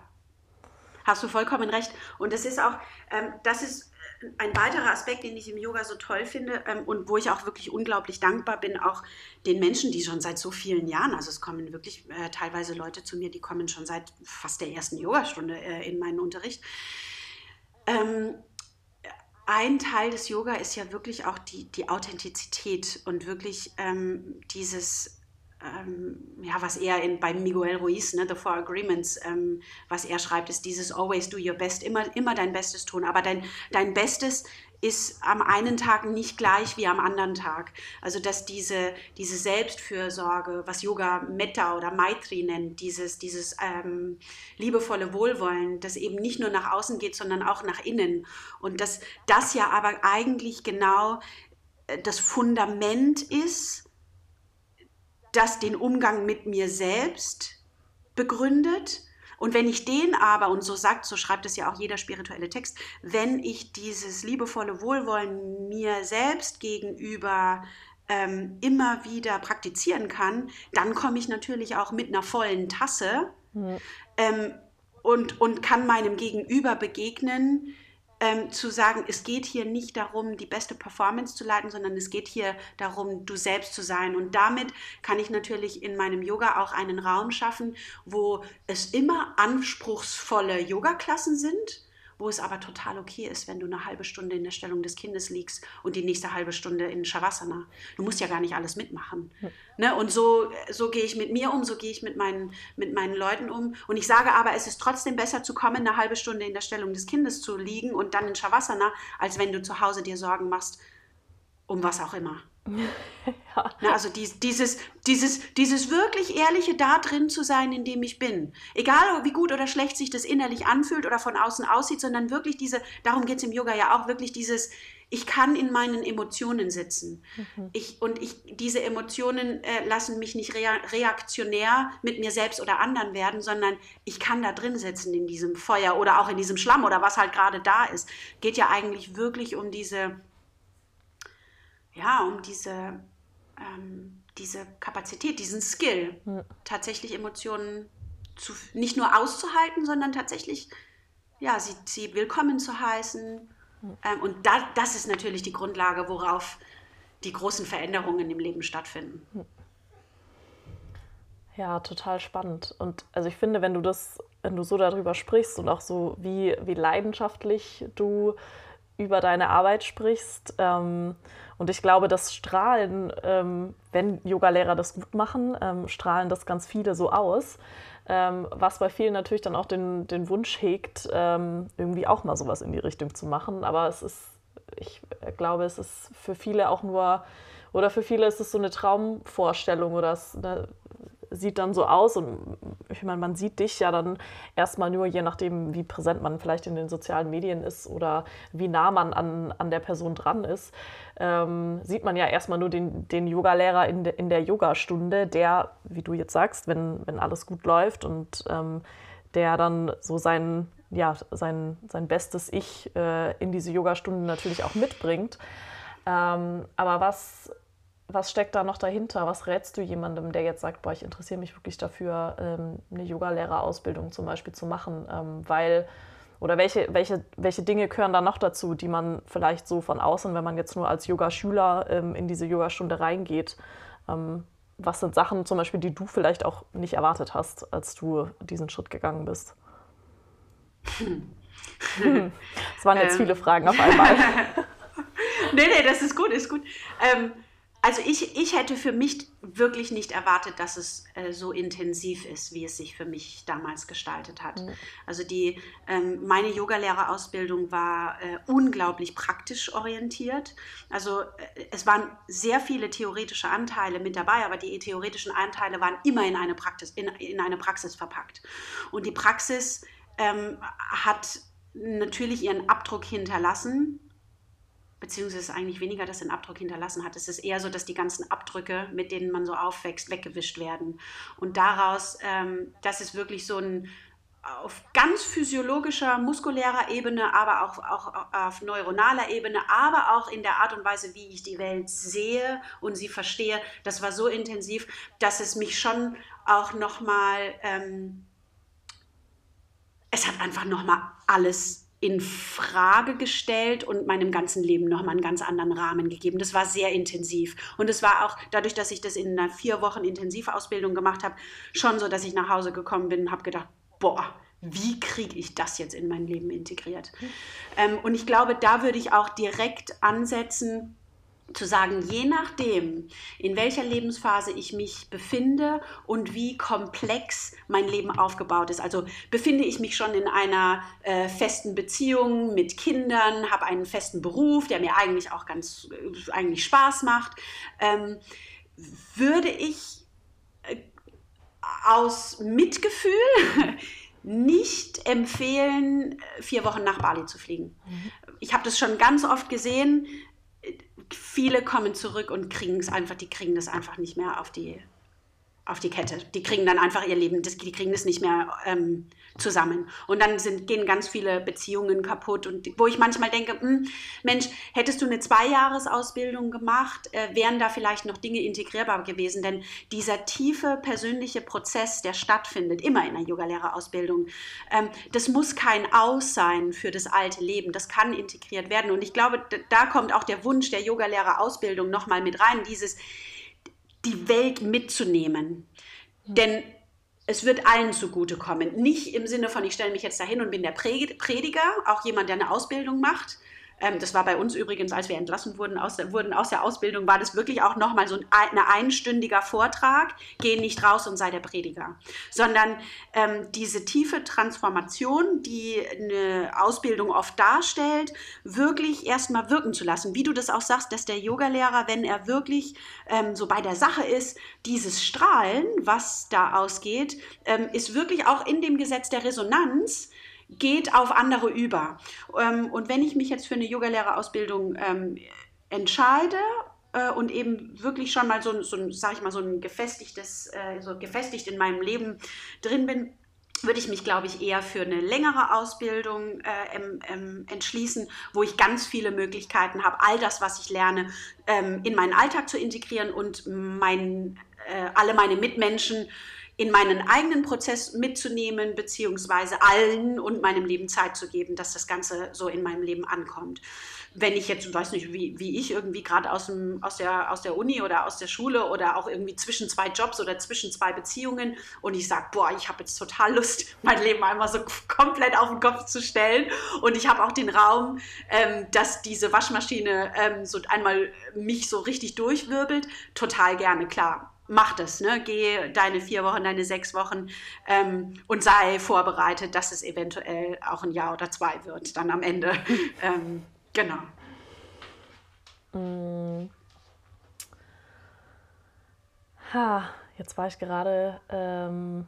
Hast du vollkommen recht. Und das ist auch, ähm, das ist ein weiterer Aspekt, den ich im Yoga so toll finde ähm, und wo ich auch wirklich unglaublich dankbar bin, auch den Menschen, die schon seit so vielen Jahren, also es kommen wirklich äh, teilweise Leute zu mir, die kommen schon seit fast der ersten Yogastunde äh, in meinen Unterricht. Ähm, ein Teil des Yoga ist ja wirklich auch die, die Authentizität und wirklich ähm, dieses ähm, ja, was er in, bei Miguel Ruiz, ne, The Four Agreements, ähm, was er schreibt, ist dieses Always do your best, immer, immer dein Bestes tun. Aber dein, dein Bestes ist am einen Tag nicht gleich wie am anderen Tag. Also dass diese, diese Selbstfürsorge, was Yoga Metta oder Maitri nennt, dieses, dieses ähm, liebevolle Wohlwollen, das eben nicht nur nach außen geht, sondern auch nach innen. Und dass das ja aber eigentlich genau äh, das Fundament ist, das den Umgang mit mir selbst begründet. Und wenn ich den aber, und so sagt, so schreibt es ja auch jeder spirituelle Text, wenn ich dieses liebevolle Wohlwollen mir selbst gegenüber ähm, immer wieder praktizieren kann, dann komme ich natürlich auch mit einer vollen Tasse mhm. ähm, und, und kann meinem Gegenüber begegnen ähm, zu sagen, es geht hier nicht darum, die beste Performance zu leiten, sondern es geht hier darum, du selbst zu sein. Und damit kann ich natürlich in meinem Yoga auch einen Raum schaffen, wo es immer anspruchsvolle Yoga-Klassen sind wo es aber total okay ist, wenn du eine halbe Stunde in der Stellung des Kindes liegst und die nächste halbe Stunde in Shavasana. Du musst ja gar nicht alles mitmachen. Ne? Und so, so gehe ich mit mir um, so gehe ich mit meinen, mit meinen Leuten um. Und ich sage aber, es ist trotzdem besser zu kommen, eine halbe Stunde in der Stellung des Kindes zu liegen und dann in Shavasana, als wenn du zu Hause dir Sorgen machst, um was auch immer. Ja. Na, also dies, dieses, dieses, dieses wirklich ehrliche da drin zu sein, in dem ich bin. Egal wie gut oder schlecht sich das innerlich anfühlt oder von außen aussieht, sondern wirklich diese, darum geht es im Yoga ja auch, wirklich dieses, ich kann in meinen Emotionen sitzen. Mhm. Ich, und ich, diese Emotionen äh, lassen mich nicht rea reaktionär mit mir selbst oder anderen werden, sondern ich kann da drin sitzen in diesem Feuer oder auch in diesem Schlamm oder was halt gerade da ist. Geht ja eigentlich wirklich um diese ja, um diese, ähm, diese Kapazität, diesen Skill, ja. tatsächlich Emotionen zu, nicht nur auszuhalten, sondern tatsächlich, ja, sie, sie willkommen zu heißen. Ja. Ähm, und da, das ist natürlich die Grundlage, worauf die großen Veränderungen im Leben stattfinden. Ja, total spannend. Und also ich finde, wenn du das, wenn du so darüber sprichst und auch so, wie, wie leidenschaftlich du über deine Arbeit sprichst. Ähm, und ich glaube, das strahlen, ähm, wenn Yogalehrer das gut machen, ähm, strahlen das ganz viele so aus. Ähm, was bei vielen natürlich dann auch den, den Wunsch hegt, ähm, irgendwie auch mal sowas in die Richtung zu machen. Aber es ist, ich glaube, es ist für viele auch nur, oder für viele ist es so eine Traumvorstellung oder es, eine, sieht dann so aus und ich meine, man sieht dich ja dann erstmal nur, je nachdem, wie präsent man vielleicht in den sozialen Medien ist oder wie nah man an, an der Person dran ist, ähm, sieht man ja erstmal nur den, den Yogalehrer in, de, in der Yogastunde, der, wie du jetzt sagst, wenn, wenn alles gut läuft und ähm, der dann so sein, ja, sein, sein bestes Ich äh, in diese Yogastunde natürlich auch mitbringt. Ähm, aber was was steckt da noch dahinter? Was rätst du jemandem, der jetzt sagt, boah, ich interessiere mich wirklich dafür, ähm, eine Yogalehrerausbildung zum Beispiel zu machen? Ähm, weil, oder welche, welche, welche Dinge gehören da noch dazu, die man vielleicht so von außen, wenn man jetzt nur als Yogaschüler ähm, in diese Yogastunde reingeht, was sind Sachen zum Beispiel, die du vielleicht auch nicht erwartet hast, als du diesen Schritt gegangen bist? Das waren jetzt viele Fragen auf einmal. nee, nee, das ist gut, ist gut. Ähm, also ich, ich hätte für mich wirklich nicht erwartet, dass es äh, so intensiv ist, wie es sich für mich damals gestaltet hat. Mhm. Also die, ähm, meine Yogalehrerausbildung war äh, unglaublich praktisch orientiert. Also äh, es waren sehr viele theoretische Anteile mit dabei, aber die theoretischen Anteile waren immer in eine Praxis, in, in eine Praxis verpackt. Und die Praxis ähm, hat natürlich ihren Abdruck hinterlassen beziehungsweise eigentlich weniger, dass den Abdruck hinterlassen hat. Es ist eher so, dass die ganzen Abdrücke, mit denen man so aufwächst, weggewischt werden. Und daraus, ähm, das ist wirklich so ein auf ganz physiologischer, muskulärer Ebene, aber auch, auch auf neuronaler Ebene, aber auch in der Art und Weise, wie ich die Welt sehe und sie verstehe, das war so intensiv, dass es mich schon auch nochmal, ähm, es hat einfach nochmal alles in Frage gestellt und meinem ganzen Leben nochmal einen ganz anderen Rahmen gegeben. Das war sehr intensiv. Und es war auch dadurch, dass ich das in einer vier Wochen Intensivausbildung gemacht habe, schon so, dass ich nach Hause gekommen bin und habe gedacht, boah, wie kriege ich das jetzt in mein Leben integriert? Ähm, und ich glaube, da würde ich auch direkt ansetzen, zu sagen, je nachdem, in welcher Lebensphase ich mich befinde und wie komplex mein Leben aufgebaut ist. Also befinde ich mich schon in einer äh, festen Beziehung mit Kindern, habe einen festen Beruf, der mir eigentlich auch ganz äh, eigentlich Spaß macht, ähm, würde ich äh, aus Mitgefühl nicht empfehlen, vier Wochen nach Bali zu fliegen. Mhm. Ich habe das schon ganz oft gesehen, viele kommen zurück und kriegen es einfach, die kriegen das einfach nicht mehr auf die, auf die Kette. Die kriegen dann einfach ihr Leben, das, die kriegen das nicht mehr ähm, zusammen. Und dann sind, gehen ganz viele Beziehungen kaputt. Und wo ich manchmal denke, hm, Mensch, hättest du eine Zweijahresausbildung gemacht, äh, wären da vielleicht noch Dinge integrierbar gewesen. Denn dieser tiefe persönliche Prozess, der stattfindet, immer in einer Yogalehrerausbildung, ähm, das muss kein Aus sein für das alte Leben. Das kann integriert werden. Und ich glaube, da kommt auch der Wunsch der Yogalehrerausbildung nochmal mit rein, dieses, die Welt mitzunehmen. Denn es wird allen zugutekommen. Nicht im Sinne von, ich stelle mich jetzt dahin und bin der Prediger, auch jemand, der eine Ausbildung macht, ähm, das war bei uns übrigens, als wir entlassen wurden aus, wurden aus der Ausbildung, war das wirklich auch nochmal so ein, ein einstündiger Vortrag. Geh nicht raus und sei der Prediger. Sondern ähm, diese tiefe Transformation, die eine Ausbildung oft darstellt, wirklich erstmal wirken zu lassen. Wie du das auch sagst, dass der Yogalehrer, wenn er wirklich ähm, so bei der Sache ist, dieses Strahlen, was da ausgeht, ähm, ist wirklich auch in dem Gesetz der Resonanz geht auf andere über. Ähm, und wenn ich mich jetzt für eine Yogalehrerausbildung ähm, entscheide äh, und eben wirklich schon mal so, so sag ich mal, so ein gefestigtes, äh, so gefestigt in meinem Leben drin bin, würde ich mich, glaube ich, eher für eine längere Ausbildung äh, ähm, ähm, entschließen, wo ich ganz viele Möglichkeiten habe, all das, was ich lerne, ähm, in meinen Alltag zu integrieren und mein, äh, alle meine Mitmenschen in meinen eigenen Prozess mitzunehmen, beziehungsweise allen und meinem Leben Zeit zu geben, dass das Ganze so in meinem Leben ankommt. Wenn ich jetzt, weiß nicht, wie, wie ich irgendwie gerade aus, aus, der, aus der Uni oder aus der Schule oder auch irgendwie zwischen zwei Jobs oder zwischen zwei Beziehungen und ich sage, boah, ich habe jetzt total Lust, mein Leben einmal so komplett auf den Kopf zu stellen. Und ich habe auch den Raum, ähm, dass diese Waschmaschine ähm, so einmal mich so richtig durchwirbelt, total gerne, klar mach das, ne? Geh deine vier Wochen, deine sechs Wochen ähm, und sei vorbereitet, dass es eventuell auch ein Jahr oder zwei wird, dann am Ende. ähm, genau. Mm. Ha, jetzt war ich gerade ähm,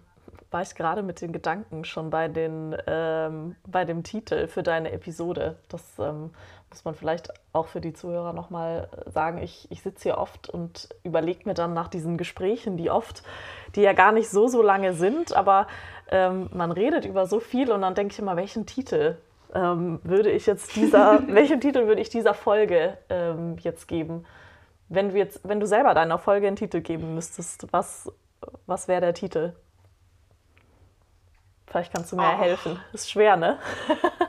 war ich gerade mit den Gedanken schon bei, den, ähm, bei dem Titel für deine Episode. Das ähm, muss man vielleicht auch für die Zuhörer nochmal sagen. Ich, ich sitze hier oft und überlege mir dann nach diesen Gesprächen, die oft, die ja gar nicht so, so lange sind, aber ähm, man redet über so viel und dann denke ich immer, welchen Titel ähm, würde ich jetzt dieser, welchen Titel würde ich dieser Folge ähm, jetzt geben? Wenn du jetzt, wenn du selber deiner Folge einen Titel geben müsstest, was, was wäre der Titel? Vielleicht kannst du mir oh. helfen. Ist schwer, ne?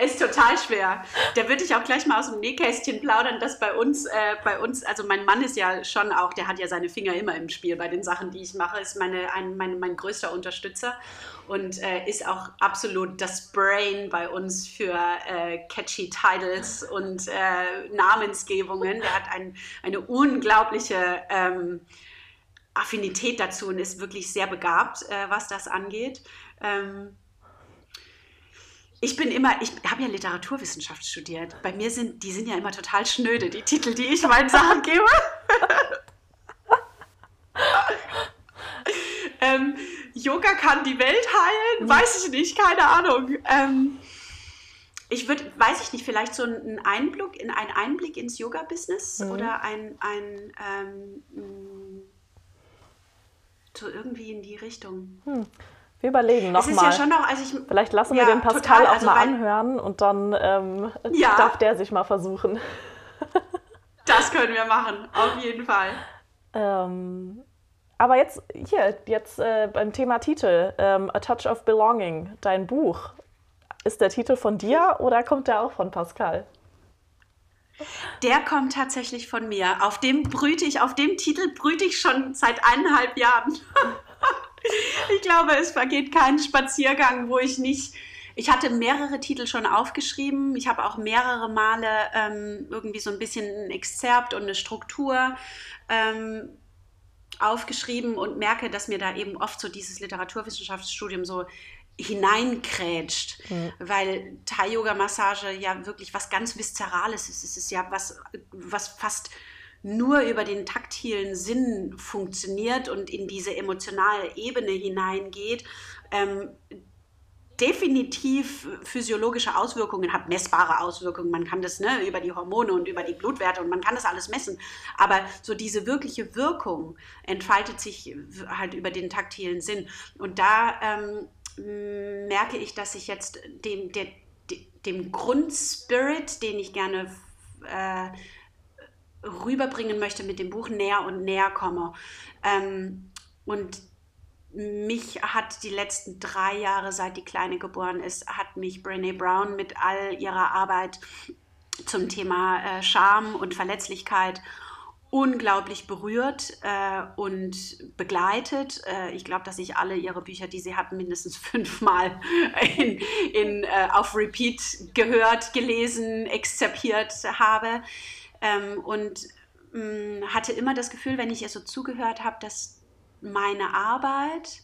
ist total schwer. Da würde ich auch gleich mal aus dem Nähkästchen plaudern, dass bei uns, äh, bei uns, also mein Mann ist ja schon auch, der hat ja seine Finger immer im Spiel bei den Sachen, die ich mache, ist meine, ein, mein, mein größter Unterstützer und äh, ist auch absolut das Brain bei uns für äh, catchy Titles und äh, Namensgebungen. Der hat ein, eine unglaubliche ähm, Affinität dazu und ist wirklich sehr begabt, äh, was das angeht. Ähm, ich bin immer, ich habe ja Literaturwissenschaft studiert. Bei mir sind, die sind ja immer total schnöde, die Titel, die ich meinen Sachen gebe. ähm, Yoga kann die Welt heilen, weiß ich nicht, keine Ahnung. Ähm, ich würde, weiß ich nicht, vielleicht so ein Einblick, in, ein Einblick ins Yoga-Business mhm. oder ein, ein ähm, so irgendwie in die Richtung. Hm. Wir überlegen nochmal. Ja schon noch, also ich, Vielleicht lassen wir den Pascal total, auch also mal anhören und dann ähm, ja. darf der sich mal versuchen. Das können wir machen, auf jeden Fall. Ähm, aber jetzt hier, jetzt äh, beim Thema Titel, ähm, A Touch of Belonging, dein Buch. Ist der Titel von dir oder kommt der auch von Pascal? Der kommt tatsächlich von mir. Auf dem brüte ich, auf dem Titel brüte ich schon seit eineinhalb Jahren. ich glaube, es vergeht kein Spaziergang, wo ich nicht. Ich hatte mehrere Titel schon aufgeschrieben. Ich habe auch mehrere Male ähm, irgendwie so ein bisschen ein Exzerpt und eine Struktur ähm, aufgeschrieben und merke, dass mir da eben oft so dieses Literaturwissenschaftsstudium so hineinkrätscht, mhm. weil Thai-Yoga-Massage ja wirklich was ganz Viszerales ist. Es ist ja was, was fast nur über den taktilen Sinn funktioniert und in diese emotionale Ebene hineingeht, ähm, definitiv physiologische Auswirkungen hat, messbare Auswirkungen. Man kann das ne, über die Hormone und über die Blutwerte und man kann das alles messen. Aber so diese wirkliche Wirkung entfaltet sich halt über den taktilen Sinn. Und da ähm, merke ich, dass ich jetzt dem, der, dem Grundspirit, den ich gerne äh, rüberbringen möchte mit dem Buch, näher und näher komme. Ähm, und mich hat die letzten drei Jahre, seit die Kleine geboren ist, hat mich Brene Brown mit all ihrer Arbeit zum Thema äh, Scham und Verletzlichkeit unglaublich berührt äh, und begleitet. Äh, ich glaube, dass ich alle ihre Bücher, die sie hat, mindestens fünfmal in, in, äh, auf Repeat gehört, gelesen, exzerpiert habe. Ähm, und mh, mm, hatte immer das Gefühl, wenn ich ihr so zugehört habe, dass meine Arbeit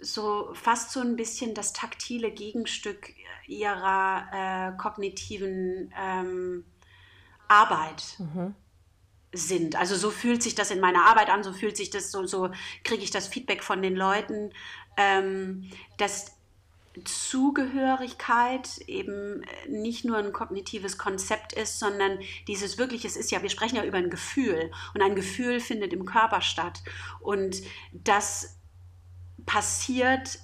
so fast so ein bisschen das taktile Gegenstück ihrer äh, kognitiven ähm, Arbeit mhm. sind. Also so fühlt sich das in meiner Arbeit an, so fühlt sich das, so, so kriege ich das Feedback von den Leuten, ähm, dass Zugehörigkeit eben nicht nur ein kognitives Konzept ist, sondern dieses wirklich, es ist ja, wir sprechen ja über ein Gefühl und ein Gefühl findet im Körper statt. Und das passiert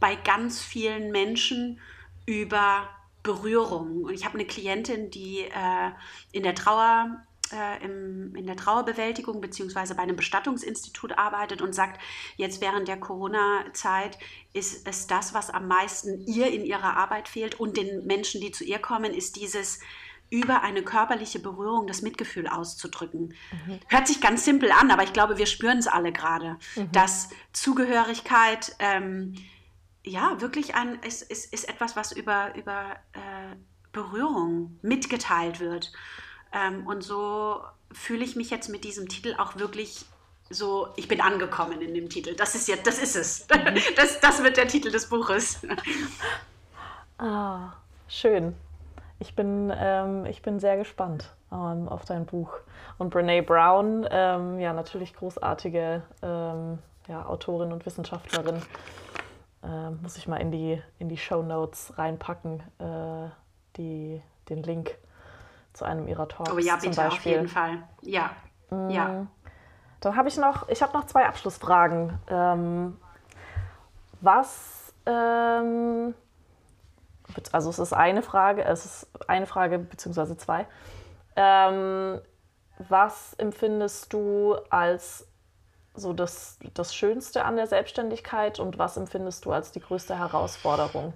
bei ganz vielen Menschen über Berührung. Und ich habe eine Klientin, die äh, in der Trauer äh, im, in der Trauerbewältigung beziehungsweise bei einem Bestattungsinstitut arbeitet und sagt, jetzt während der Corona-Zeit ist es das, was am meisten ihr in ihrer Arbeit fehlt und den Menschen, die zu ihr kommen, ist dieses über eine körperliche Berührung das Mitgefühl auszudrücken. Mhm. Hört sich ganz simpel an, aber ich glaube, wir spüren es alle gerade, mhm. dass Zugehörigkeit ähm, ja wirklich ein, ist, ist, ist etwas, was über, über äh, Berührung mitgeteilt wird. Ähm, und so fühle ich mich jetzt mit diesem Titel auch wirklich so, ich bin angekommen in dem Titel. Das ist jetzt, das ist es. Mhm. Das, das wird der Titel des Buches. Ah, schön. Ich bin, ähm, ich bin sehr gespannt ähm, auf dein Buch. Und Brene Brown, ähm, ja, natürlich großartige ähm, ja, Autorin und Wissenschaftlerin. Äh, muss ich mal in die, in die Show Notes reinpacken, äh, die, den Link zu einem ihrer Talks. Oh ja, bitte, auf jeden Fall. Ja. Mm. ja. Dann habe ich noch, ich habe noch zwei Abschlussfragen. Ähm, was, ähm, also es ist eine Frage, es ist eine Frage beziehungsweise zwei. Ähm, was empfindest du als so das, das Schönste an der Selbstständigkeit und was empfindest du als die größte Herausforderung?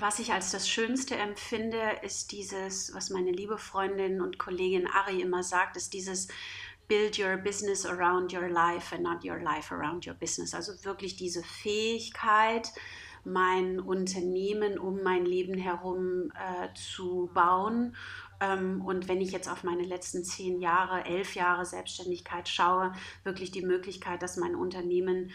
Was ich als das Schönste empfinde, ist dieses, was meine liebe Freundin und Kollegin Ari immer sagt, ist dieses Build your business around your life and not your life around your business. Also wirklich diese Fähigkeit, mein Unternehmen um mein Leben herum äh, zu bauen. Ähm, und wenn ich jetzt auf meine letzten zehn Jahre, elf Jahre Selbstständigkeit schaue, wirklich die Möglichkeit, dass mein Unternehmen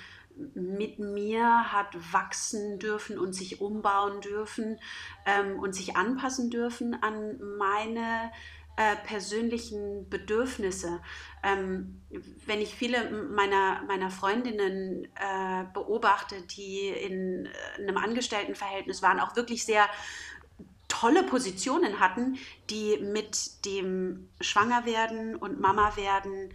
mit mir hat wachsen dürfen und sich umbauen dürfen ähm, und sich anpassen dürfen an meine äh, persönlichen Bedürfnisse. Ähm, wenn ich viele meiner, meiner Freundinnen äh, beobachte, die in, in einem Angestelltenverhältnis waren, auch wirklich sehr tolle Positionen hatten, die mit dem Schwangerwerden und Mama werden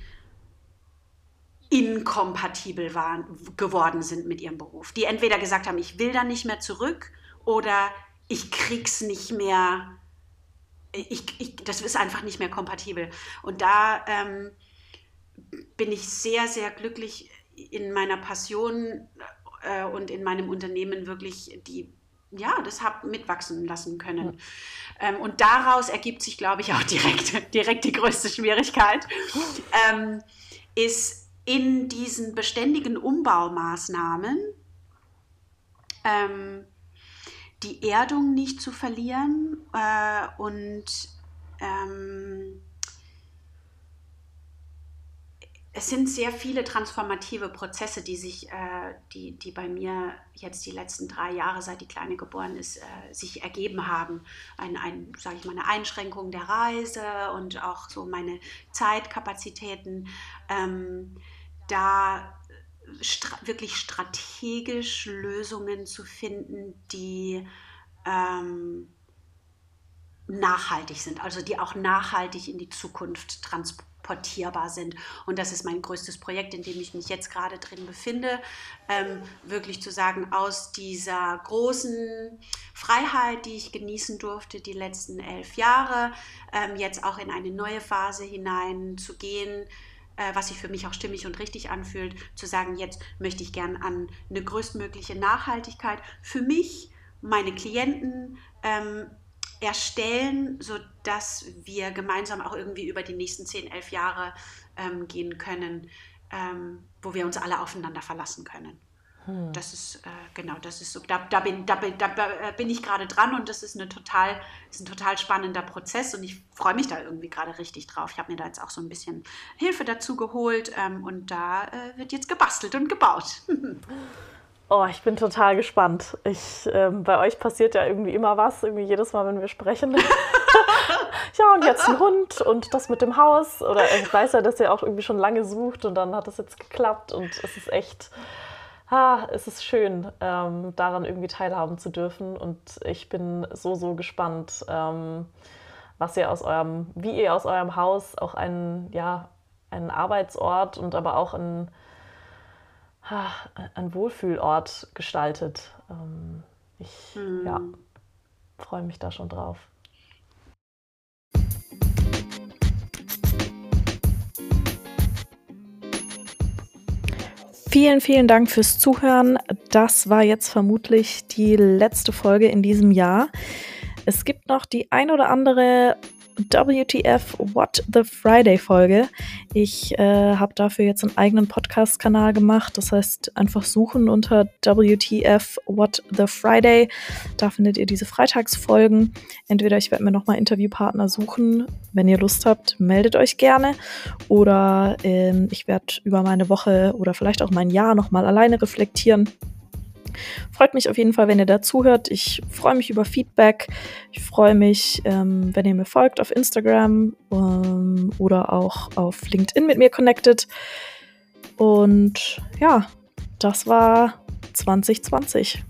inkompatibel waren, geworden sind mit ihrem Beruf. Die entweder gesagt haben, ich will da nicht mehr zurück oder ich krieg's nicht mehr, ich, ich, das ist einfach nicht mehr kompatibel. Und da ähm, bin ich sehr, sehr glücklich in meiner Passion äh, und in meinem Unternehmen wirklich die ja, das habe mitwachsen lassen können. Ähm, und daraus ergibt sich, glaube ich, auch direkt, direkt die größte Schwierigkeit, ähm, ist in diesen beständigen Umbaumaßnahmen ähm, die Erdung nicht zu verlieren äh, und ähm, es sind sehr viele transformative Prozesse, die sich, äh, die, die bei mir jetzt die letzten drei Jahre, seit die Kleine geboren ist, äh, sich ergeben haben. Ein, ein sage ich mal, eine Einschränkung der Reise und auch so meine Zeitkapazitäten. Ähm, da stra wirklich strategisch Lösungen zu finden, die ähm, nachhaltig sind, also die auch nachhaltig in die Zukunft transportieren portierbar sind. Und das ist mein größtes Projekt, in dem ich mich jetzt gerade drin befinde. Ähm, wirklich zu sagen, aus dieser großen Freiheit, die ich genießen durfte die letzten elf Jahre, ähm, jetzt auch in eine neue Phase hinein zu gehen, äh, was sich für mich auch stimmig und richtig anfühlt, zu sagen, jetzt möchte ich gern an eine größtmögliche Nachhaltigkeit für mich, meine Klienten, ähm, erstellen, sodass wir gemeinsam auch irgendwie über die nächsten 10, 11 Jahre ähm, gehen können, ähm, wo wir uns alle aufeinander verlassen können. Hm. Das ist äh, genau, das ist so. Da, da, bin, da, da äh, bin ich gerade dran und das ist eine total, ist ein total spannender Prozess und ich freue mich da irgendwie gerade richtig drauf. Ich habe mir da jetzt auch so ein bisschen Hilfe dazu geholt ähm, und da äh, wird jetzt gebastelt und gebaut. Oh, ich bin total gespannt. Ich, ähm, bei euch passiert ja irgendwie immer was, irgendwie jedes Mal, wenn wir sprechen. ja, und jetzt ein Hund und das mit dem Haus. Oder ich weiß ja, dass ihr auch irgendwie schon lange sucht und dann hat das jetzt geklappt und es ist echt, ah, es ist schön, ähm, daran irgendwie teilhaben zu dürfen. Und ich bin so, so gespannt, ähm, was ihr aus eurem, wie ihr aus eurem Haus auch einen, ja, einen Arbeitsort und aber auch ein ein Wohlfühlort gestaltet. Ähm, ich hm. ja, freue mich da schon drauf. Vielen, vielen Dank fürs Zuhören. Das war jetzt vermutlich die letzte Folge in diesem Jahr. Es gibt noch die ein oder andere WTF What the Friday Folge. Ich äh, habe dafür jetzt einen eigenen Podcast-Kanal gemacht. Das heißt, einfach suchen unter WTF What the Friday. Da findet ihr diese Freitagsfolgen. Entweder ich werde mir nochmal Interviewpartner suchen. Wenn ihr Lust habt, meldet euch gerne. Oder ähm, ich werde über meine Woche oder vielleicht auch mein Jahr nochmal alleine reflektieren. Freut mich auf jeden Fall, wenn ihr da zuhört. Ich freue mich über Feedback. Ich freue mich, ähm, wenn ihr mir folgt auf Instagram ähm, oder auch auf LinkedIn mit mir connected. Und ja, das war 2020.